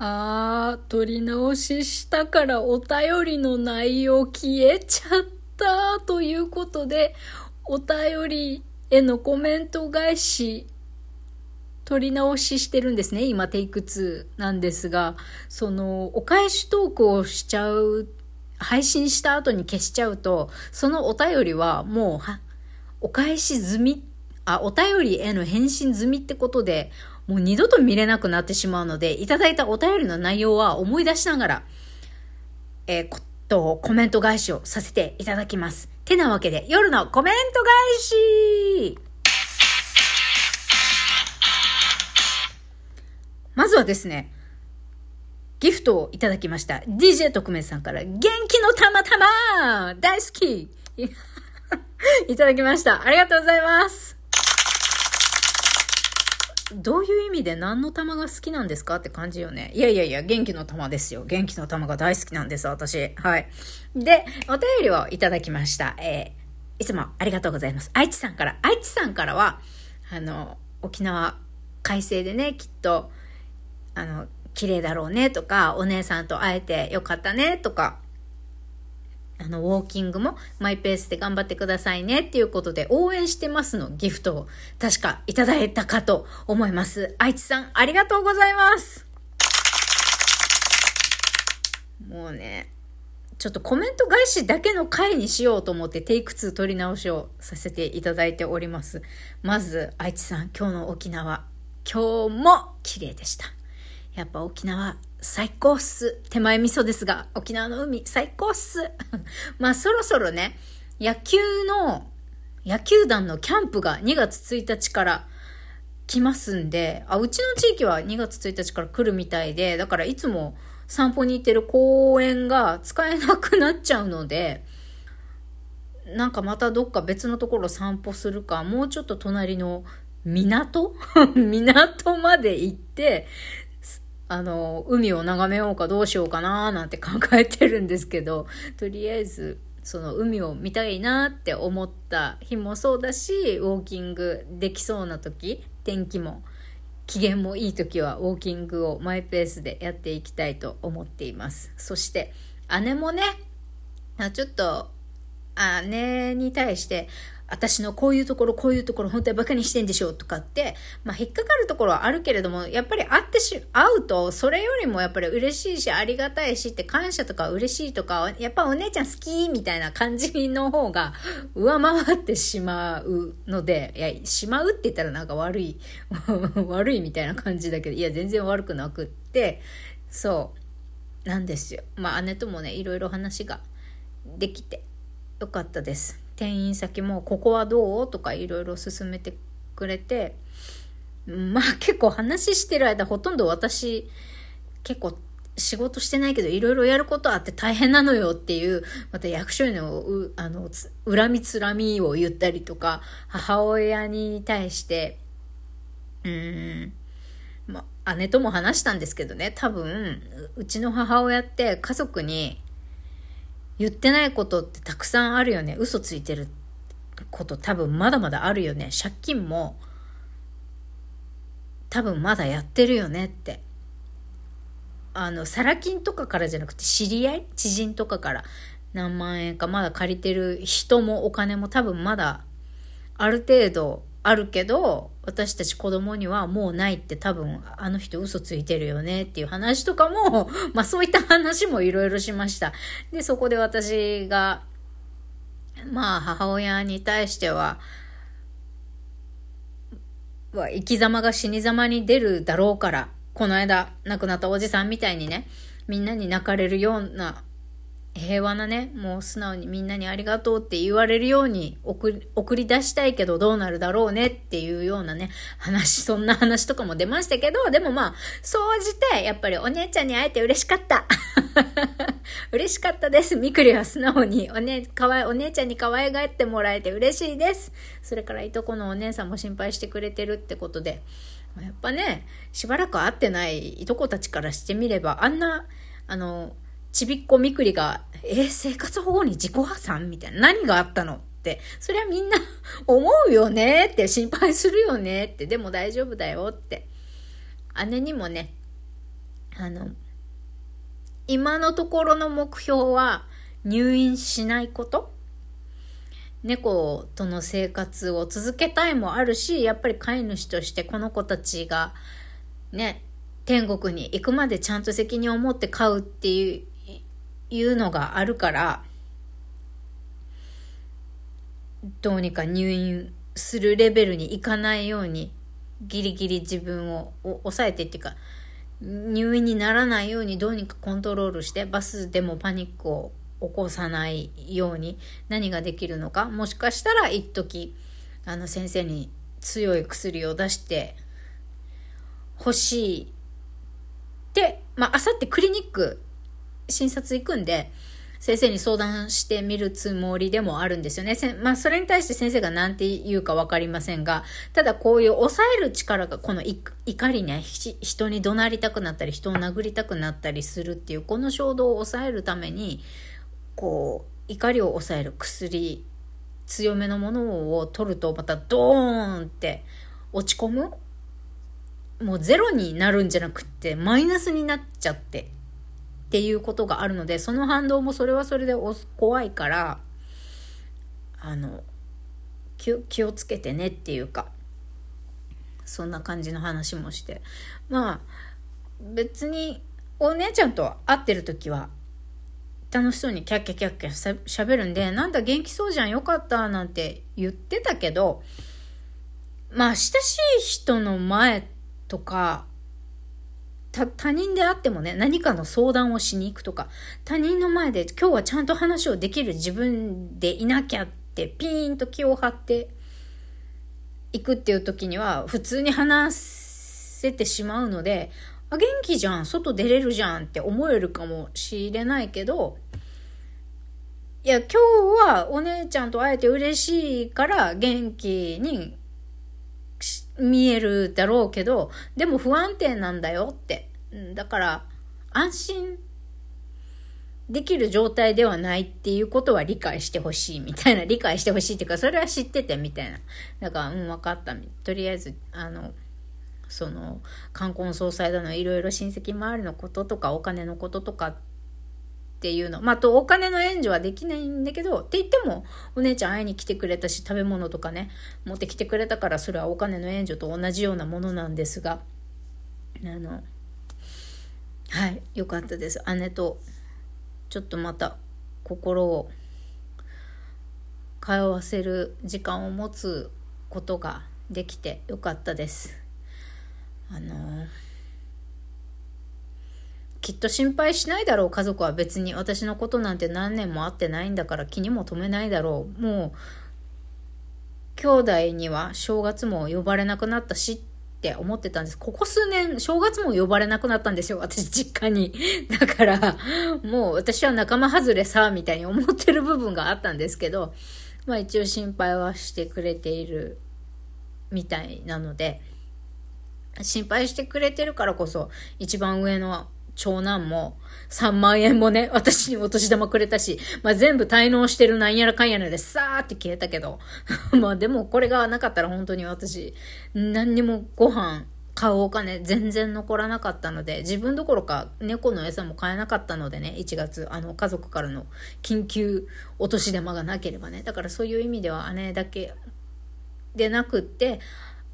あー、撮り直ししたからお便りの内容消えちゃったということで、お便りへのコメント返し、撮り直ししてるんですね。今、テイク2なんですが、その、お返しトークをしちゃう、配信した後に消しちゃうと、そのお便りはもう、お返し済み、あ、お便りへの返信済みってことで、もう二度と見れなくなってしまうので、いただいたお便りの内容は思い出しながら、えー、と、コメント返しをさせていただきます。てなわけで、夜のコメント返しまずはですね、ギフトをいただきました。DJ 特命さんから、元気のたまたま大好き いただきました。ありがとうございます。どういう意味で何の玉が好きなんですかって感じよね。いやいやいや、元気の玉ですよ。元気の玉が大好きなんです、私。はい。で、お便りをいただきました。えー、いつもありがとうございます。愛知さんから、愛知さんからは、あの、沖縄、快晴でね、きっと、あの、綺麗だろうねとか、お姉さんと会えてよかったねとか、あの、ウォーキングもマイペースで頑張ってくださいねっていうことで応援してますのギフトを確かいただいたかと思います。愛知さんありがとうございますもうね、ちょっとコメント返しだけの回にしようと思ってテイク2取り直しをさせていただいております。まず、愛知さん、今日の沖縄、今日も綺麗でした。やっぱ沖縄最高っす。手前味噌ですが、沖縄の海最高っす。まあそろそろね、野球の、野球団のキャンプが2月1日から来ますんで、あ、うちの地域は2月1日から来るみたいで、だからいつも散歩に行ってる公園が使えなくなっちゃうので、なんかまたどっか別のところ散歩するか、もうちょっと隣の港？港まで行って、あの、海を眺めようかどうしようかななんて考えてるんですけど、とりあえず、その海を見たいなって思った日もそうだし、ウォーキングできそうな時、天気も、機嫌もいい時はウォーキングをマイペースでやっていきたいと思っています。そして、姉もね、ちょっと、姉に対して、私のこういうところ、こういうところ、本当は馬鹿にしてんでしょとかって、まあ、引っかかるところはあるけれども、やっぱり会ってし、会うと、それよりもやっぱり嬉しいし、ありがたいしって感謝とか嬉しいとか、やっぱお姉ちゃん好きみたいな感じの方が 上回ってしまうので、いや、しまうって言ったらなんか悪い、悪いみたいな感じだけど、いや、全然悪くなくって、そう、なんですよ。まあ、姉ともね、いろいろ話ができてよかったです。店員先も「ここはどう?」とかいろいろ勧めてくれてまあ結構話してる間ほとんど私結構仕事してないけどいろいろやることあって大変なのよっていうまた役所へのあの恨みつらみを言ったりとか母親に対してうんま姉とも話したんですけどね多分うちの母親って家族に言ってないことってたくさんあるよね。嘘ついてること多分まだまだあるよね。借金も多分まだやってるよねって。あの、サラ金とかからじゃなくて知り合い？知人とかから何万円かまだ借りてる人もお金も多分まだある程度あるけど、私たち子供にはもうないって多分あの人嘘ついてるよねっていう話とかも、まあそういった話もいろいろしました。で、そこで私が、まあ母親に対しては、は生き様が死に様に出るだろうから、この間亡くなったおじさんみたいにね、みんなに泣かれるような平和なね、もう素直にみんなにありがとうって言われるように送り送り出したいけどどうなるだろうねっていうようなね、話、そんな話とかも出ましたけど、でもまあ、総じてやっぱりお姉ちゃんに会えて嬉しかった。嬉しかったです。みくりは素直にお,、ね、かわいお姉ちゃんに可愛がってもらえて嬉しいです。それからいとこのお姉さんも心配してくれてるってことで、やっぱね、しばらく会ってないいとこたちからしてみれば、あんな、あの、ちびっこみくりが、えー、生活保護に自己破産みたいな。何があったのって。それはみんな 思うよねって、心配するよねって、でも大丈夫だよって。姉にもね、あの、今のところの目標は入院しないこと猫との生活を続けたいもあるし、やっぱり飼い主としてこの子たちがね、天国に行くまでちゃんと責任を持って飼うっていういうのがあるから、どうにか入院するレベルにいかないように、ギリギリ自分を抑えてっていうか、入院にならないようにどうにかコントロールして、バスでもパニックを起こさないように何ができるのか、もしかしたら一時あの先生に強い薬を出して欲しいって、まあ、あさってクリニック診察行くんで、先生に相談してみるつもりでもあるんですよね。まあ、それに対して先生が何て言うかわかりませんが、ただこういう抑える力が、この怒りね、人に怒鳴りたくなったり、人を殴りたくなったりするっていう、この衝動を抑えるために、こう、怒りを抑える薬、強めのものを取ると、またドーンって落ち込むもうゼロになるんじゃなくって、マイナスになっちゃって、っていうことがあるので、その反動もそれはそれで怖いから、あの、気をつけてねっていうか、そんな感じの話もして。まあ、別に、お姉ちゃんと会ってる時は、楽しそうにキャッキャキャッキャしゃべるんで、なんだ元気そうじゃんよかったなんて言ってたけど、まあ親しい人の前とか、他人であってもね、何かの相談をしに行くとか、他人の前で今日はちゃんと話をできる自分でいなきゃってピーンと気を張っていくっていう時には普通に話せてしまうので、あ、元気じゃん、外出れるじゃんって思えるかもしれないけど、いや、今日はお姉ちゃんと会えて嬉しいから元気に見えるだろうけど、でも不安定なんだよって。だから、安心できる状態ではないっていうことは理解してほしいみたいな、理解してほしいっていうか、それは知っててみたいな。だから、うん、分かった。とりあえず、あの、その、冠婚葬祭だの、いろいろ親戚周りのこととか、お金のこととかっっていうの。まあ、と、お金の援助はできないんだけど、って言っても、お姉ちゃん会いに来てくれたし、食べ物とかね、持ってきてくれたから、それはお金の援助と同じようなものなんですが、あの、はい、よかったです。姉と、ちょっとまた、心を通わせる時間を持つことができてよかったです。あのーきっと心配しないだろう家族は別に私のことなんて何年も会ってないんだから気にも留めないだろう。もう兄弟には正月も呼ばれなくなったしって思ってたんです。ここ数年正月も呼ばれなくなったんですよ。私実家に。だからもう私は仲間外れさみたいに思ってる部分があったんですけどまあ一応心配はしてくれているみたいなので心配してくれてるからこそ一番上の長男も3万円もね、私にお年玉くれたし、まあ全部滞納してるなんやらかんやらでさーって消えたけど、まあでもこれがなかったら本当に私、何にもご飯、買うお金全然残らなかったので、自分どころか猫の餌も買えなかったのでね、1月、あの家族からの緊急お年玉がなければね。だからそういう意味では姉だけでなくって、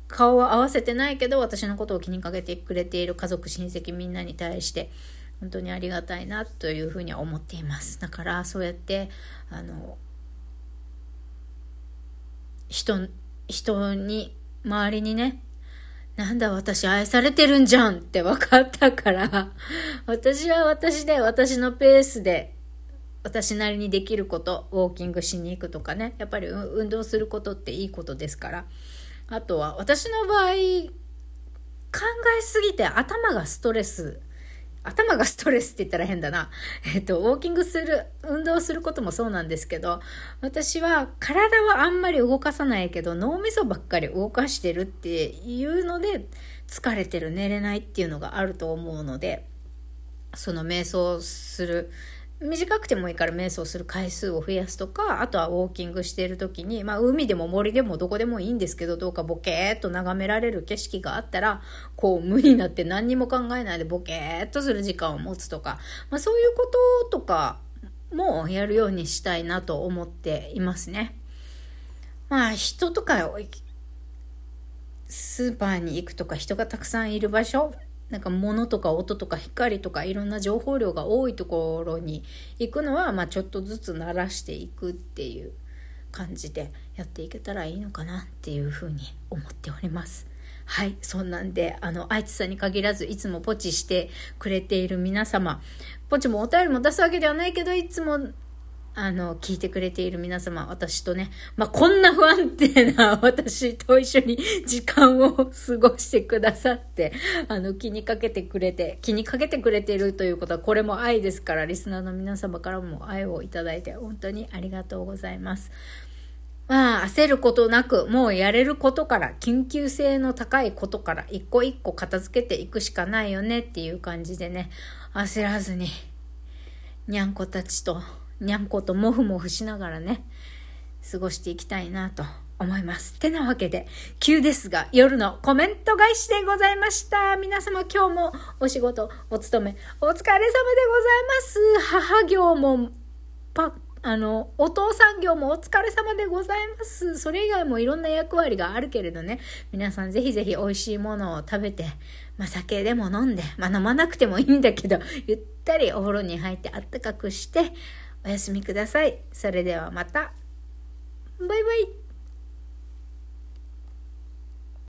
顔は合わせてないけど私のことを気にかけてくれている家族親戚みんなに対して本当にありがたいなというふうには思っています。だからそうやってあの人人に周りにねなんだ私愛されてるんじゃんって分かったから私は私で私のペースで私なりにできることウォーキングしに行くとかねやっぱり運動することっていいことですからあとは私の場合考えすぎて頭がストレス頭がストレスって言ったら変だな。えっと、ウォーキングする、運動することもそうなんですけど、私は体はあんまり動かさないけど、脳みそばっかり動かしてるっていうので、疲れてる、寝れないっていうのがあると思うので、その瞑想する短くてもいいから瞑想する回数を増やすとか、あとはウォーキングしている時に、まあ海でも森でもどこでもいいんですけど、どうかボケーっと眺められる景色があったら、こう無になって何にも考えないでボケーっとする時間を持つとか、まあそういうこととかもやるようにしたいなと思っていますね。まあ人とかスーパーに行くとか人がたくさんいる場所なんか物とか音とか光とかいろんな情報量が多いところに行くのは、まあ、ちょっとずつ慣らしていくっていう感じでやっていけたらいいのかなっていうふうに思っております。はい。そんなんで、あの、愛知さんに限らず、いつもポチしてくれている皆様、ポチもお便りも出すわけではないけど、いつもあの、聞いてくれている皆様、私とね、まあ、こんな不安定な私と一緒に時間を過ごしてくださって、あの、気にかけてくれて、気にかけてくれているということは、これも愛ですから、リスナーの皆様からも愛をいただいて、本当にありがとうございます。まあ、焦ることなく、もうやれることから、緊急性の高いことから、一個一個片付けていくしかないよねっていう感じでね、焦らずに、にゃんこたちと、にゃんこともふもふしながらね、過ごしていきたいなと思います。てなわけで、急ですが、夜のコメント返しでございました。皆様今日もお仕事、お勤め、お疲れ様でございます。母業も、パ、あの、お父さん業もお疲れ様でございます。それ以外もいろんな役割があるけれどね、皆さんぜひぜひ美味しいものを食べて、まあ酒でも飲んで、まあ飲まなくてもいいんだけど、ゆったりお風呂に入ってあったかくして、おやすみください。それではまた。バイバイ。